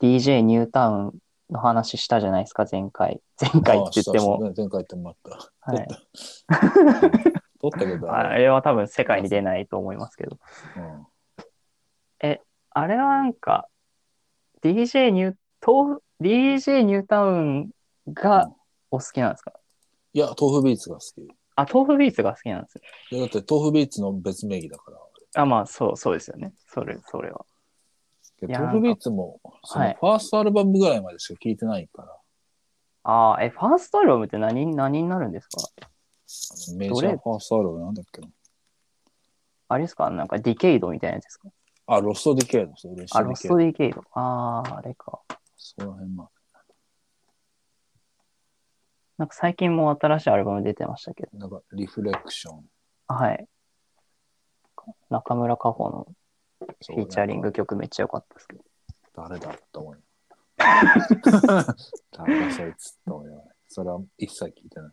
DJ ニュータウンの話したじゃないですか、前回。前回って言っても。ああ前回ってもあった。はい 撮ったけど、あれは多分世界に出ないと思いますけど。うんあれはなんか、DJ ニュー、豆腐 DJ ニュータウンがお好きなんですか、いや、豆腐ビーツが好き。いあ、豆腐ビーツが好きなんですね。やだって豆腐ビーツの別名義だから。あ、まあ、そう、そうですよね。それ、それは。いや豆腐ビーツも、そのはいファーストアルバムぐらいまでしか聞いてないから、ああ、え、ファーストアルバムって何、何になるんですか？あのメジャーファーストアルバムなんだっけな。あれですか？なんかディケイドみたいなやつですか？あ、ロストディケイド。そうロスあ。ロストディケイド。ああ、あれか。その辺まなんか最近も新しいアルバム出てましたけど。あ、なんかリフレクション。はい。中村佳穂のフィーチャリング曲めっちゃ良かったですけど。誰だと思い誰だそいつと思いそれは一切聞いてない。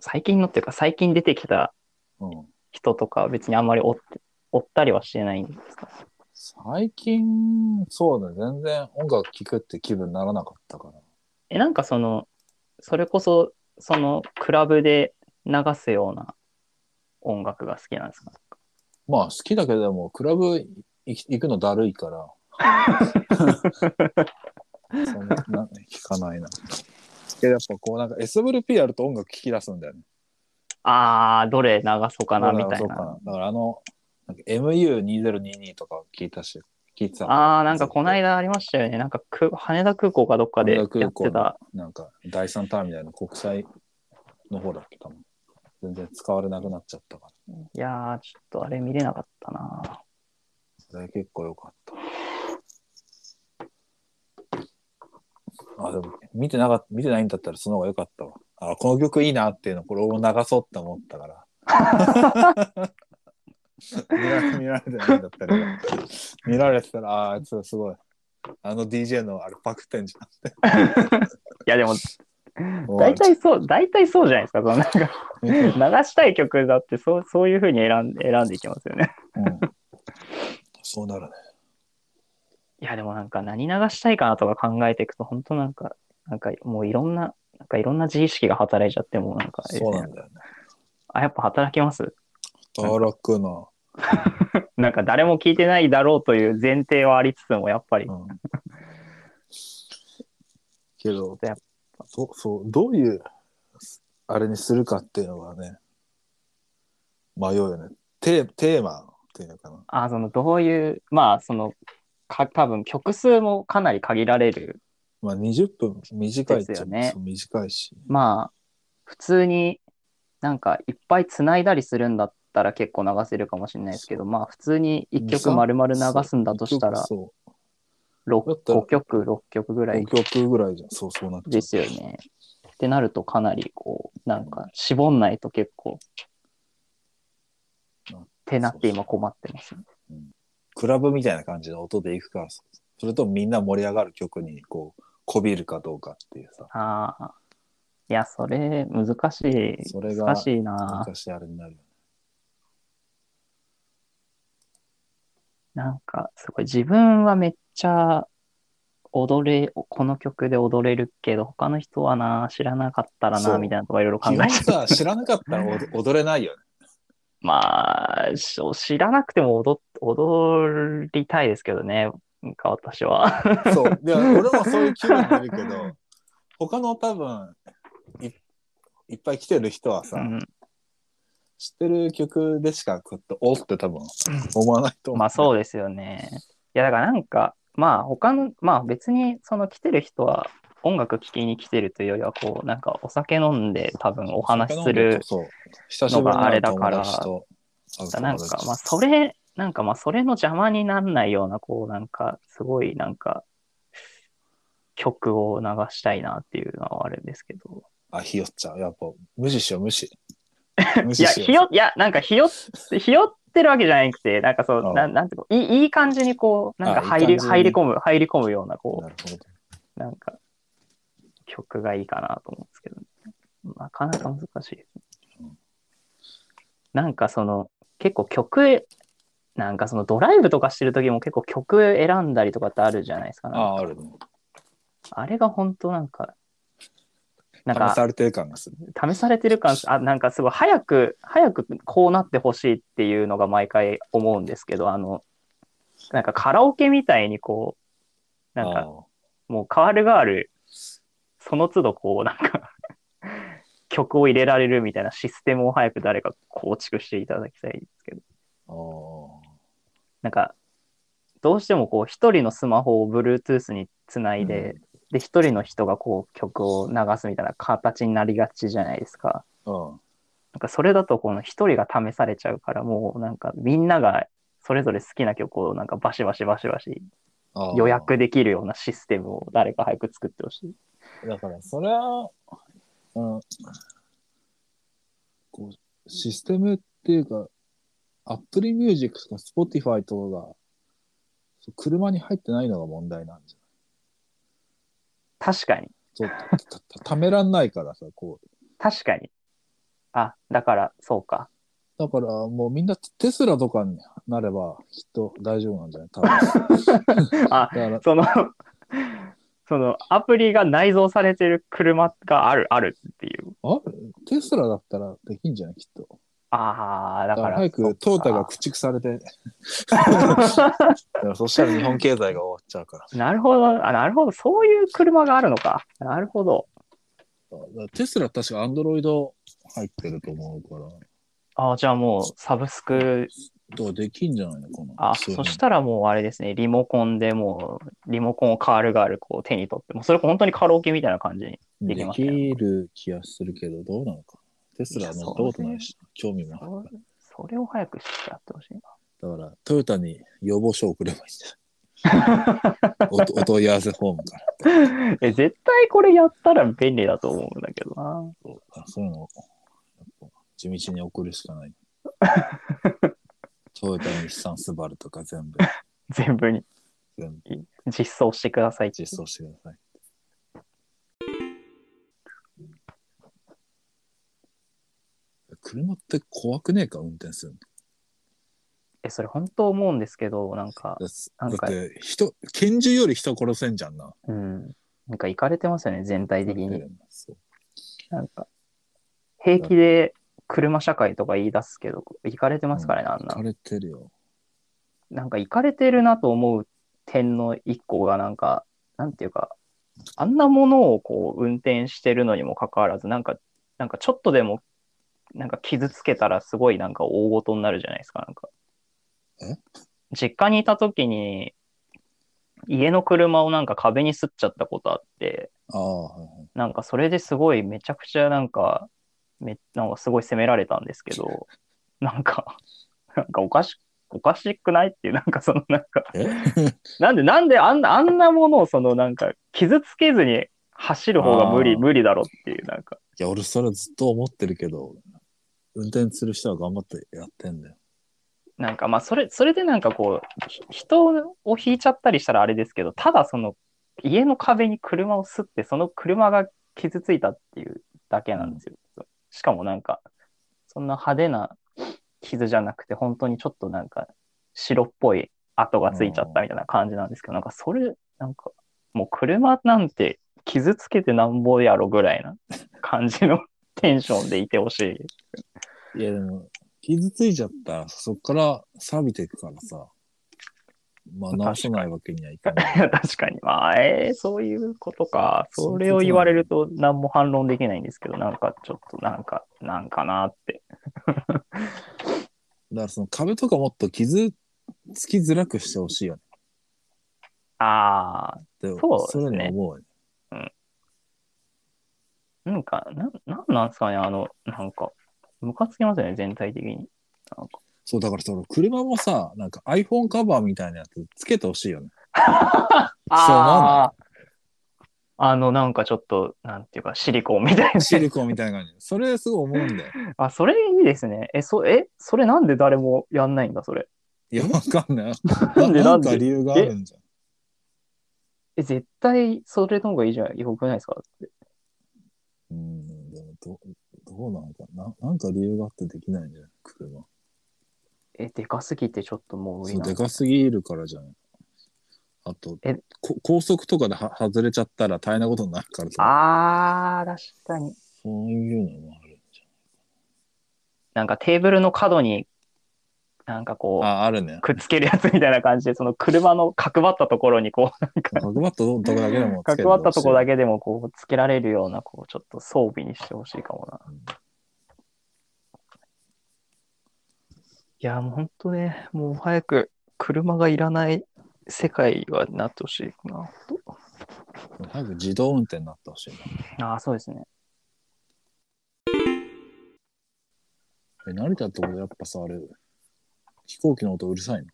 最近のっていうか、最近出てきたうん。人とか別にあんまり追って、追ったりはしてないんですか？最近、そうだね。全然音楽聴くって気分にならなかったから。え、なんかその、それこそ、その、クラブで流すような音楽が好きなんですか？まあ好きだけどでも、クラブ行くのだるいから。そんなな聞かないな。やっぱこうなんか SWP やると音楽聴き出すんだよね。あー、どれ？流そうかなみたいな。だからあの、なんか MU2022 とか聞いたし、聞いてた。あー、なんかこの間ありましたよね。なんかく羽田空港かどっかでやってた。なんか第三ターミナルの国際の方だっけ多分。全然使われなくなっちゃったから。いやー、ちょっとあれ見れなかったな。それ結構良かった。あ、でも見てなかった、見てないんだったらその方が良かったわ。あ、この曲いいなっていうのこれを流そうって思ったから。見られ見られてないんだったら、見られてたら、あすごい。あの DJ のあれパクってんじゃんって。いや、でも、大大体そう、大体そうじゃないですか。そのなんかうん流したい曲だって、そう、そういうふうに選んで、選んでいきますよね。そうなるね。いや、でもなんか何流したいかなとか考えていくと、本当なんか、なんかもういろんな、なんかいろんな自意識が働いちゃって、もうなんかそうなんだよね。あ、やっぱ働きます？働くな。なんか誰も聞いてないだろうという前提はありつつも、やっぱり、うんけどやっ、そう、そう、どういう、あれにするかっていうのはね、迷うよね。テーテーマっていうのかな。あ、そのどういう、まあ、その、か、多分曲数もかなり限られる。まあ20分短いですよね短いし。まあ、普通になんかいっぱい繋いだりするんだったら結構流せるかもしれないですけど、まあ普通に一曲丸々流すんだとしたら、そ6だったら5曲、6曲ぐう。らい5曲ぐらいじゃん。そうそうなっちゃう。ですよね。ってなるとかなりこう、なんか絞んないと結構、うんってなって今困ってます、ね。クラブみたいな感じの音でいくか、それともみんな盛り上がる曲にこう、こびるかどうかっていうさ、ああ。いや、それ難しい。それが難しいな。昔あれになるよね。なんか、すごい、自分はめっちゃ踊れ、この曲で踊れるけど、他の人はな、知らなかったらな、みたいなとかいろいろ考基本えちゃう。さ、知らなかったら踊踊れないよね。まあ、し知らなくても踊っ踊りたいですけどね、なんか私は。そう。で、俺もそういう気分になるけど、他の多分い、いっぱい来てる人はさ、うん、知ってる曲でしかこうやって、おって多分思わないと思う。まあそうですよね。いや、だからなんか、まあ他の、まあ別にその来てる人は音楽聴きに来てるというよりは、こう、なんかお酒飲んで多分お話しするのがあれだからなんか、まあ、それ、なんか、まあ、それの邪魔にならないような、こう、なんか、すごい、なんか、曲を流したいなっていうのはあるんですけど。あ、ひよっちゃう。やっぱ、無視しよう、無視。無 いや、視しよう。ひよ、いや、なんか、ひよひよってるわけじゃなくて、なんかそう、なんなんていうのいい、いい感じにこう、なんかあ入り、入り込む、入り込むような、こ。う、なんか、曲がいいかなと思うんですけど、なかなか難しいです。なんかその、結構曲、なんかそのドライブとかしてる時も結構曲選んだりとかってあるじゃないですかああ、あるね。あれが本当なんか、なんか試されてる感がする。試されてる感、あ、なんかすごい早く、早くこうなってほしいっていうのが毎回思うんですけど、あの、なんかカラオケみたいにこう、なんかあもう変わる変わる、その都度こうなんか 曲を入れられるみたいなシステムを早く誰か構築していただきたいですけど、なんか、どうしてもこう一人のスマホを Bluetooth につないで、で、一人の人がこう曲を流すみたいな形になりがちじゃないですか。あ。うん。なんかそれだとこの一人が試されちゃうから、もうなんかみんながそれぞれ好きな曲をなんかバシバシバシバシ予約できるようなシステムを誰か早く作ってほしい。だから、それは、うん、こう、システムっていうか、Apple Music とか Spotify とかが、車に入ってないのが問題なんじ確かに。そうたたためらんないからさ、こう。確かに。あ、だからそうか。だからもうみんなテスラとかになればきっと大丈夫なんじゃない？多分。あ、その、そのアプリが内蔵されてる車がある、あるっていう。あテスラだったらできんじゃない？きっと。ああ、だか。らら早くトヨタが駆逐されて。そしたら日本経済が終わっちゃうから。なるほど、あ、なるほど。そういう車があるのか。なるほど。テスラ確かアンドロイド入ってると思うから。あじゃあもうサブスク、どうできんじゃないのかな。あ、そしたらもうあれですね、リモコンでもう、リモコンをカールガールこう手に取って、もうそれ本当にカラオケみたいな感じに。できでますねきる気がするけど、どうなのか。テスラ乗ったことないし、興味もないそれそれを早くしてやってほしいな。だから、トヨタに要望書を送ればいいんだよ。おお問い合わせフォームから。え、絶対これやったら便利だと思うんだけどな。そうそういうのを地道に送るしかない。トヨタ、日産、スバルとか全部、全部に全部実装してください実装してください。車って怖くねえか、運転するの。え、それ本当思うんですけど、なんか、だっなんかて人、拳銃より人殺せんじゃんな。うん。なんか行かれてますよね、全体的に。そうなんか、平気で車社会とか言い出すけど、行かれてますからね、あんな枯。れてるよ。なんか行かれてるなと思う点の一個が、なんか、なんていうか、あんなものをこう運転してるのにもかかわらず、なんか、なんかちょっとでも、なんか傷つけたらすごいなんか大事になるじゃないですか、なんか。え？実家にいた時に、家の車をなんか壁にすっちゃったことあって。なんかそれですごいめちゃくちゃなんか、め、なんかすごい責められたんですけど、なんか、なんかおかし、おかしくないっていう、なんかそのなんか、え？なんで、なんであんな、あんなものをそのなんか、傷つけずに走る方が無理、無理だろっていう、なんか、いや、俺それずっと思ってるけど、運転する人は頑張ってやってんだよ。なんかまあそれ、それでなんかこう、ひ人を引いちゃったりしたらあれですけど、ただその家の壁に車をすって、その車が傷ついたっていうだけなんですよ。しかもなんか、そんな派手な傷じゃなくて、本当にちょっとなんか白っぽい跡がついちゃったみたいな感じなんですけど、なんかそれ、なんかもう車なんて傷つけてなんぼやろぐらいな感じのテンションでいてほしい。いや、でも、傷ついちゃったら、そっから錆びていくからさ、まあ、直さないわけにはいかない。確かに。まあ、えーそういうことか。それを言われると何も反論できないんですけど、なんかちょっとなんか、なんかなって。だからその壁とかもっと傷つきづらくしてほしいよね。あでそうですねそういうの思うよ。あ、なんか、なん、なんなんですかね、あの、なんか、ムカつきますよね、全体的に。なんかそう、だからその車もさ、なんか iPhone カバーみたいなやつつけてほしいよね。あ あーあの、なんかちょっと、なんていうか、シリコンみたいな。シリコンみたいな感じ。それすごい思うんだよ。あ、それいいですね。え、そ、え、それなんで誰もやんないんだ、それ？いや、わかんない。なんでななんか理由があるんじゃん。え、絶対それの方がいいじゃん。よくないですか？ってうん、でもど、どうなのかな？なんか理由があってできないんじゃない？車。え、でかすぎてちょっともう無そう、でかすぎるからじゃない？あとえ、こ高速とかでは外れちゃったら大変なことになるからさ。あー、確かに。そういうのもあるんじなんかテーブルの角に、なんかゃこう、ん。あ、あるね。くっつけるやつみたいな感じで、その車の角張ったところにこう、なんか、角張ったとこだけでも角張ったところだけ。けでもこう、つけられるような、こう、ちょっと装備にしてほしいかもな。いや、もう本当ね、もう早く車がいらない世界はなってほしいなと。早く自動運転になってほしいな。ああ、そうですね。え、成田ってことやっぱさ、あれ、飛行機の音うるさいの？い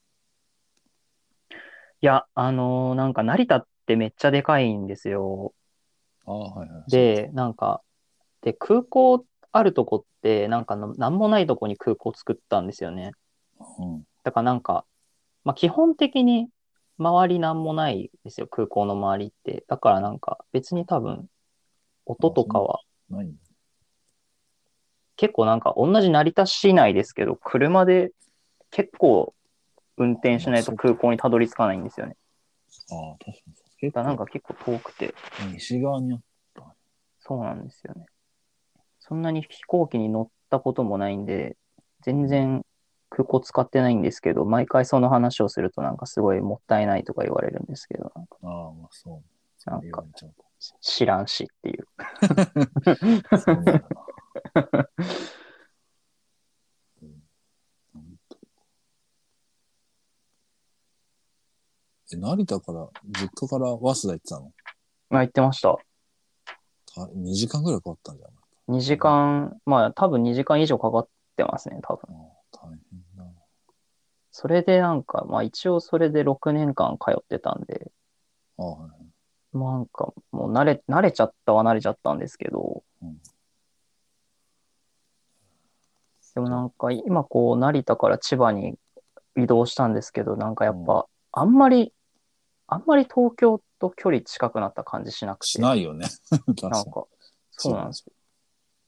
や、あのーなんか成田ってめっちゃでかいんですよ。ああ、はいはい。で、なんか、で、空港あるとこって、なんかのなんもないとこに空港作ったんですよね。うん。だからなんか、まあ基本的に周りなんもないですよ、空港の周りって。だからなんか別に多分、音とかはないんだ。結構なんか同じ成田市内ですけど、車で結構運転しないと空港にたどり着かないんですよね。ああ、確かにそう。結だからなん構か結構遠くて、西側にあっそうなんですよね。そんなに飛行機に乗ったこともないんで、全然空港使ってないんですけど、毎回その話をするとなんかすごいもったいないとか言われるんですけど、なんかああ、まあそうなんか知らんしっていう。そうな。うんなんとえ、成田から、実家から早稲田行ってたの？まあ言ってました。た ?2 時間ぐらいかかったんじゃない？2時間、まあ多分2時間以上かかってますね、多分。ああ大変だな。それでなんか、まあ一応それで6年間通ってたんで、ああ、はいなんかもう慣れ、慣れちゃったは慣れちゃったんですけど、うんでもなんか今こう成田から千葉に移動したんですけど、なんかやっぱあんまり、あんまり東京と距離近くなった感じしなくて。しないよね。なんか、そうなんですよ。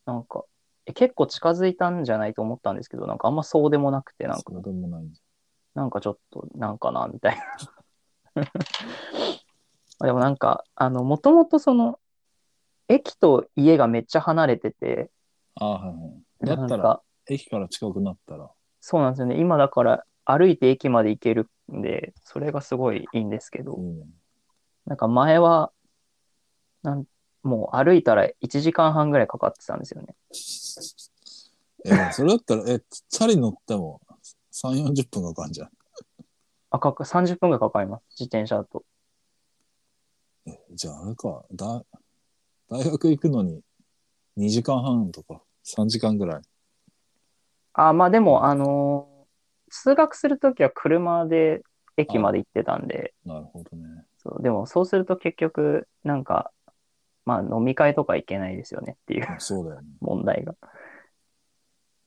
なんか、え結構近づいたんじゃないと思ったんですけど、なんかあんまそうでもなくて、なんかそうでもないなんかちょっと、なんかな、みたいな。でもなんか、あの、もともとその、駅と家がめっちゃ離れてて。ああ、はいはい。だったら、駅から近くなったら、そうなんですよね。今だから歩いて駅まで行けるんで、それがすごいいいんですけど、いいね。なんか前は、なんもう歩いたら1時間半ぐらいかかってたんですよね。え、それだったら、え、チャリ乗っても3、40分かかんじゃん。あ、かか、30分ぐらいかかります。自転車だと。えじゃああれか、だ大学行くのに2時間半とか3時間ぐらい。あ、まあでも、あのー通学するときは車で駅まで行ってたんで、なるほどね。そう、でもそうすると結局、なんか、まあ飲み会とか行けないですよねっていうそうだよね。問題が。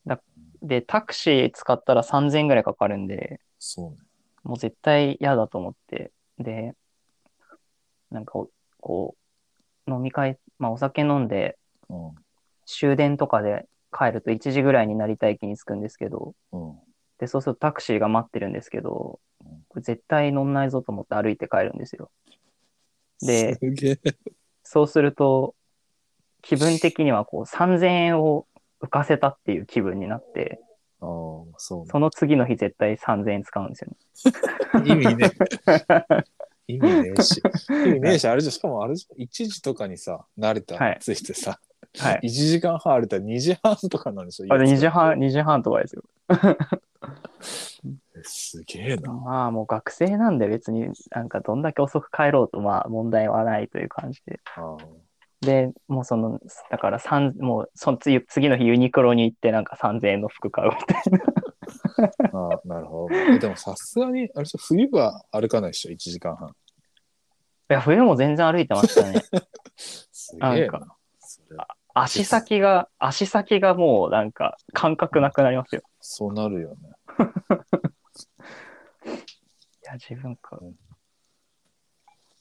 だで、タクシー使ったら3000円ぐらいかかるんで、そうね。もう絶対嫌だと思って、で、なんかおこう、飲み会、まあお酒飲んでうん。終電とかで帰ると1時ぐらいに成田駅に着くんですけど、うん。で、そうするとタクシーが待ってるんですけどうん、これ絶対乗んないぞと思って歩いて帰るんですよ。で。そうすると、気分的にはこう3000円を浮かせたっていう気分になって、ああ、そうね。その次の日絶対3000円使うんですよね。意味ね。意味ねえし。意味ねえし、あれじゃ、しかもあれじゃ、1時とかにさ、成田ついてさ、はい。1時間半歩いたら2時半とかなんでしょ？あ、で2時家半、2時半とかですよ。えすげえな。まあもう学生なんで別になんかどんだけ遅く帰ろうとまあ問題はないという感じで。あで、もうその、だから三もうその次次の日ユニクロに行ってなんか3000円の服買うみたいな。ああなるほど。えでもさすがに、あれ冬は歩かないでしょ ?1 時間半。いや、冬も全然歩いてましたね。すげえなんな。足先が、足先がもうなんか感覚なくなりますよ。そうなるよね。いや、自分かうん。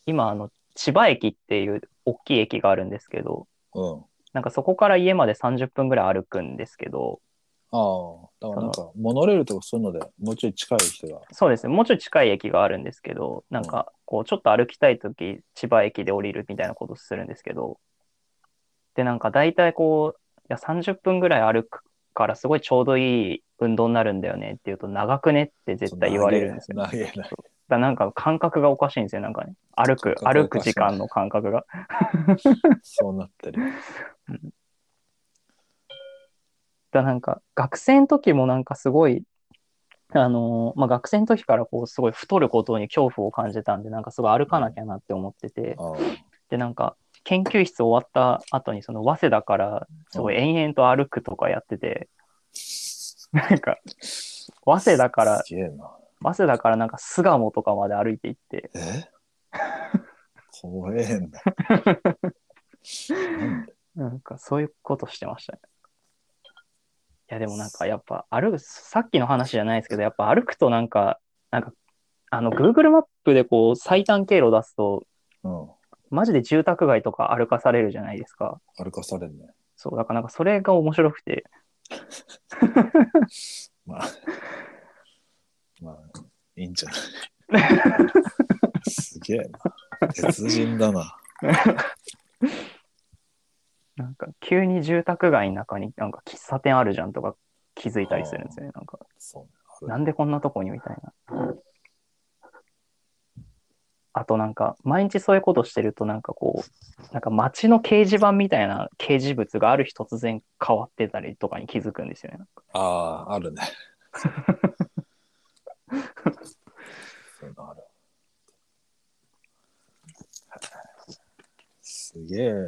今、あの、千葉駅っていう大きい駅があるんですけど、うん。なんかそこから家まで30分ぐらい歩くんですけど、ああ、だからなんか、モノレールとかそういうのでもうちょい近い人が。そうですね。もうちょい近い駅があるんですけど、なんか、こう、ちょっと歩きたいとき、千葉駅で降りるみたいなことするんですけど、で、なんか、大体こう、いや、30分ぐらい歩くから、すごいちょうどいい運動になるんだよねって言うと、長くねって絶対言われるんですよ。だからなんか、感覚がおかしいんですよ。なんかね。歩く、歩く時間の感覚が。そうなってる。だなんか学生の時もなんかすごい、あのーまあ、学生の時からこうすごい太ることに恐怖を感じたんで、なんかすごい歩かなきゃなって思ってて、ああで、なんか研究室終わった後にその早稲田からすごい延々と歩くとかやってて、なんか、早稲田から。早稲田からなんか巣鴨とかまで歩いていって、え？怖えんだ。なんで？なんかそういうことしてましたね。いやでもなんかやっぱ歩く、さっきの話じゃないですけど、やっぱ歩くとなんか、なんか、あの Google マップでこう最短経路出すと、うん。マジで住宅街とか歩かされるじゃないですか。歩かされんね。そう、だからなんかそれが面白くて、まあ。まあ、いいんじゃない？すげえな。鉄人だな。なんか急に住宅街の中になんか喫茶店あるじゃんとか気づいたりするんですよね。なんか、ねなんでこんなとこにみたいな。あとなんか、毎日そういうことしてるとなんかこう、なんか街の掲示板みたいな掲示物がある日突然変わってたりとかに気づくんですよね。ああ、あるね。そういうのある。すげえな。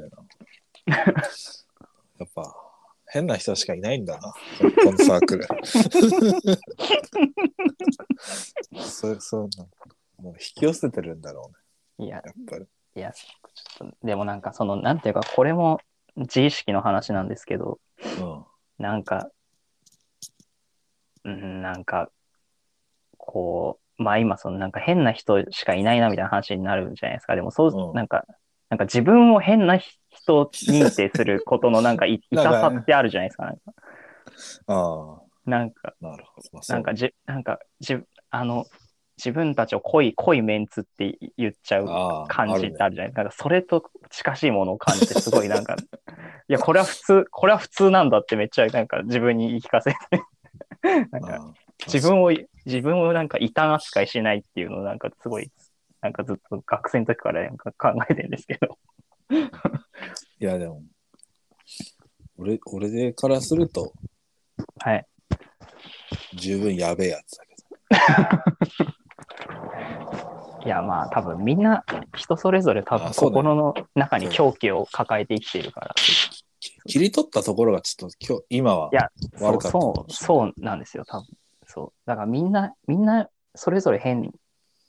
やっぱ、変な人しかいないんだな、このサークル。そう、そうなんかもう引き寄せてるんだろうね、いや、やっぱり。いや、ちょっと、でもなんかその、なんていうか、これも自意識の話なんですけど、うん。なんか、うん、なんか、こう、まあ今、そのなんか変な人しかいないなみたいな話になるじゃないですか。でもそう、うんなんか、なんか自分を変な人認定することのなんかい痛さってあるじゃないですか。なんか、あなんか、なんかじ、なんか、じ、あの、自分たちを濃い、濃いメンツって言っちゃう感じってああるじゃないですか。それと近しいものを感じて、すごいなんか、いや、これは普通、これは普通なんだってめっちゃなんか自分に言い聞かせて、なんか自分を、自分をなんか異端扱いしないっていうのをなんかすごい、なんかずっと学生の時からなんか考えてるんですけど。いや、でも、俺、俺でからすると、はい。十分やべえやつだけど。いや、まあ多分みんな人それぞれ多分心の中に狂気を抱えて生きているから。切り取ったところがちょっと今日、今はいやそうそう、そうなんですよ、多分。そう。だからみんな、みんなそれぞれ変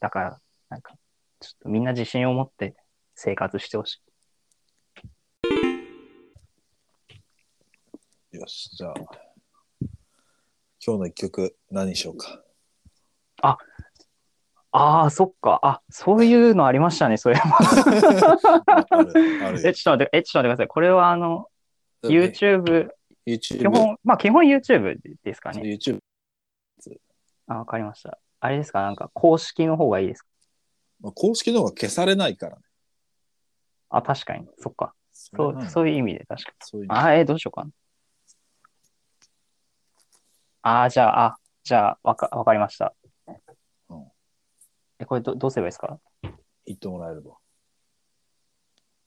だから、なんか、ちょっとみんな自信を持って生活してほしい。よし、じゃあ、今日の一曲何にしようか。ああ、そっか。あ、そういうのありましたね、それは。ある、あるよえ、ちょっと待って、え、ちょっと待ってください。これはあの、YouTube、YouTube、基本、まあ基本 YouTube ですかね。YouTube、あ、わかりました。あれですか、なんか公式の方がいいですか？まあ公式の方が消されないからね。あ、確かに。そっか。そそう、そういう意味で確かに。そういうあ、え、どうしようかな。あ、じゃあ、あ、じゃあ、わか、わかりました。うんえ、これど、どうすればいいですか？言ってもらえれば。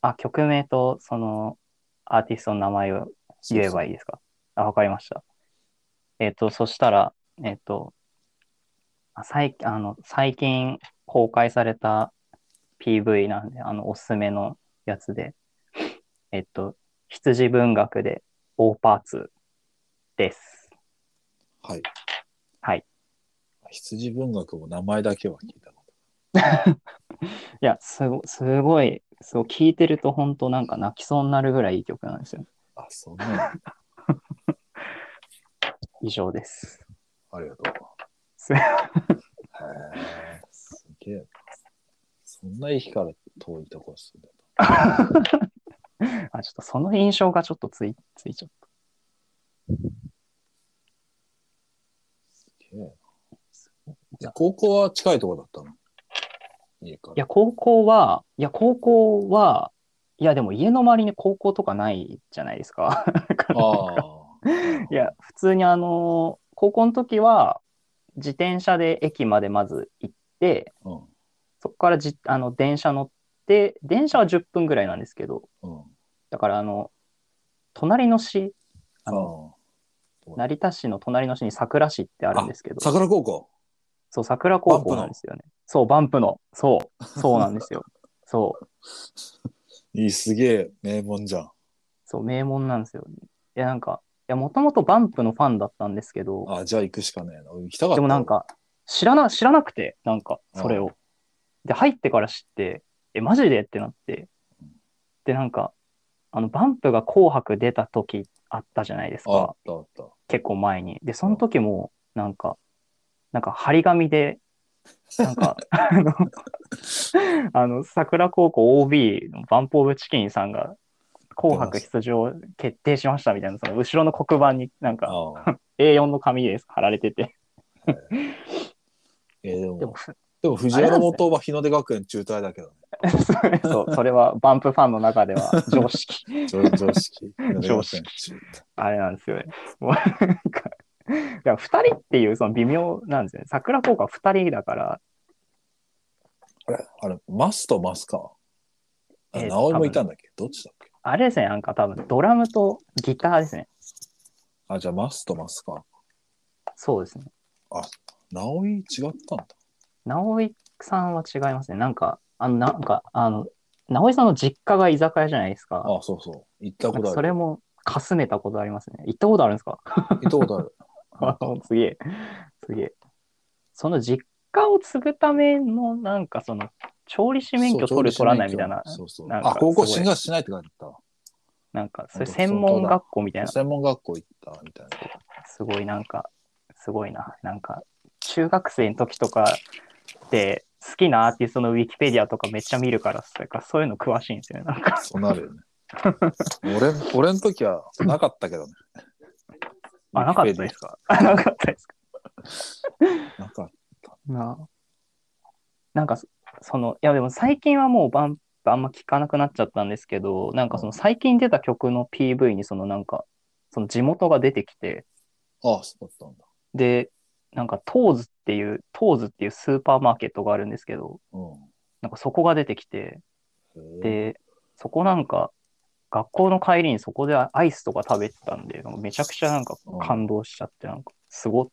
あ、曲名と、その、アーティストの名前を言えばいいですか？あ、わかりました。えっ、と、そしたら、えっ、と、あ最あの最近公開された PV なんで、あの、おすすめのやつで、えっ、と、羊文学で大パーツです。はい。はい。羊文学も名前だけは聞いたこ いや、すごすごい、そう、聞いてると本当なんか泣きそうになるぐらいいい曲なんですよ。と。あ、そんなの 以上です。ありがとう。すへえ、すげえな。そんな駅から遠いとこ住んで あ、ちょっとその印象がちょっとついついちゃった。えで高校は近いとこだったの？家から。いや、高校は、いや、高校は、いや、でも家の周りに高校とかないじゃないですか。ああ。いや、普通にあの、高校の時は、自転車で駅までまず行って、うん。そこからじあの電車乗って、電車は10分ぐらいなんですけど、うん。だからあの、隣の市、あの、あ成田市の隣の市に桜市ってあるんですけど、桜高校。そう、桜高校なんですよね。そう、バンプの。そう、そうなんですよ。そう、いい、すげえ名門じゃん。そう、名門なんですよ。いや、なんか、いや、もともとバンプのファンだったんですけど、あじゃあ行くしかねえな。行きたかった。でもなん、か、知らな、知らなくて、なんか、それを。で、入ってから知って、え、マジで？ってなって。で、なんか、あの、バンプが紅白出た時あったじゃないですあっか。たあった。結構前に。で、その時も、なんか、なんか、張り紙で、なんか、あの、あの、桜高校 OB のバンプオブチキンさんが、紅白出場決定しましたみたいな、その後ろの黒板になんかああ。A4 の紙で貼られてて。えーでも、でも、でも藤原元は日の出学園中退だけどね。そう、それはバンプファンの中では 常識。常常識。常識あれなんですよね。もうなんか、いや、二人っていうその微妙なんですよね。桜効果は二人だから、あれ、あれ、マスとマスか。あ、えー直井もいたんだっけ？どっちだっけ？あれですね、なんか多分ドラムとギターですね。あ、じゃあマスとマスか。そうですね。直井違ったんだ。直井さんは違いますね。なんか、あの、なんか、あの、直井さんの実家が居酒屋じゃないですか。あ、そうそう。行ったなんかことある。それもかすめたことありますね。行ったことあるんですか行ったことある。あすげえ。すげえ。その実家を継ぐための、なんかその、調理師免許取る取らないみたいな、そうそう。なんかあ、高校進学しないって書いてあっなんか、それ専門学校みたいた。な、専門学校行ったみたいな。すごいなんか、すごいな。なんか、中学生の時とかで、好きなアーティストのウィキペディアとかめっちゃ見るから、それからそういうの詳しいんですよね。なんか、そうなるよね。俺、俺の時はなかったけどね。あ、なかったですか？あ、なかったですか？なかっななんかそ、その、いやでも最近はもうバンプあんま聞かなくなっちゃったんですけど、なんかその最近出た曲の PV にそのなんか、その地元が出てきて、た。あ、そうだったんだ。で、なんかトーズっていう、トーズっていうスーパーマーケットがあるんですけど、うん。なんかそこが出てきて、で、そこなんか、学校の帰りにそこでアイスとか食べてたんで、めちゃくちゃなんか感動しちゃって、なんかすごっ。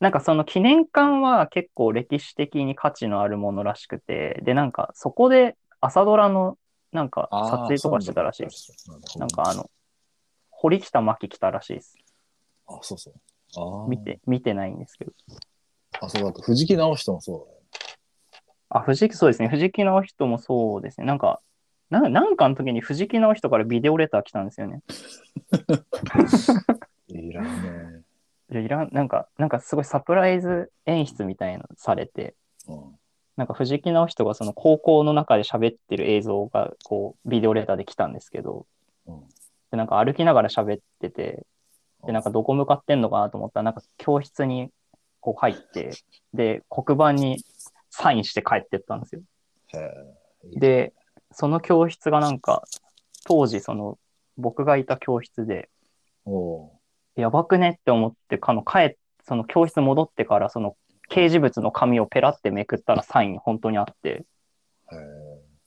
なんかその記念館は結構歴史的に価値のあるものらしくて、で、なんかそこで朝ドラのなんか撮影とかしてたらしいです。なんかあの、堀北真希来たらしいです。あ、そうそう。あー見て、見てないんですけど。あ、そうだ。藤木直人もそうだよ。あ、藤木、そうですね。藤木直人もそうですね。なんか、ななんかの時に藤木直人からビデオレター来たんですよね。いらねいやいらん、なんか、なんかすごいサプライズ演出みたいなのされて、え。うん。なんか藤木直人がその高校の中で喋ってる映像が、こう、ビデオレターで来たんですけど、うんで、なんか歩きながら喋ってて、で、なんかどこ向かってんのかなと思ったら、なんか教室にこう入って、で、黒板にサインして帰ってったんですよ。で、その教室がなんか、当時その、僕がいた教室で、おうやばくねって思って、かの帰っその教室戻ってから、その掲示物の紙をペラってめくったらサイン本当にあって。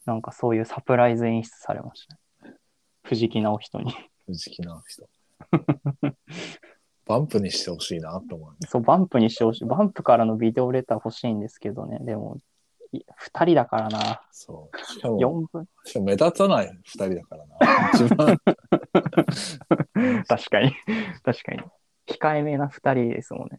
なんかそういうサプライズ演出されましたね。藤木直人に。藤木直人。バンプにしてほしいなと思うね。そう、バンプにしてほしい。バンプからのビデオレター欲しいんですけどね。でも、い二人だからな。そう。しかも、四分。しかも目立たない二人だからな。一番。確かに。確かに。控えめな二人ですもんね。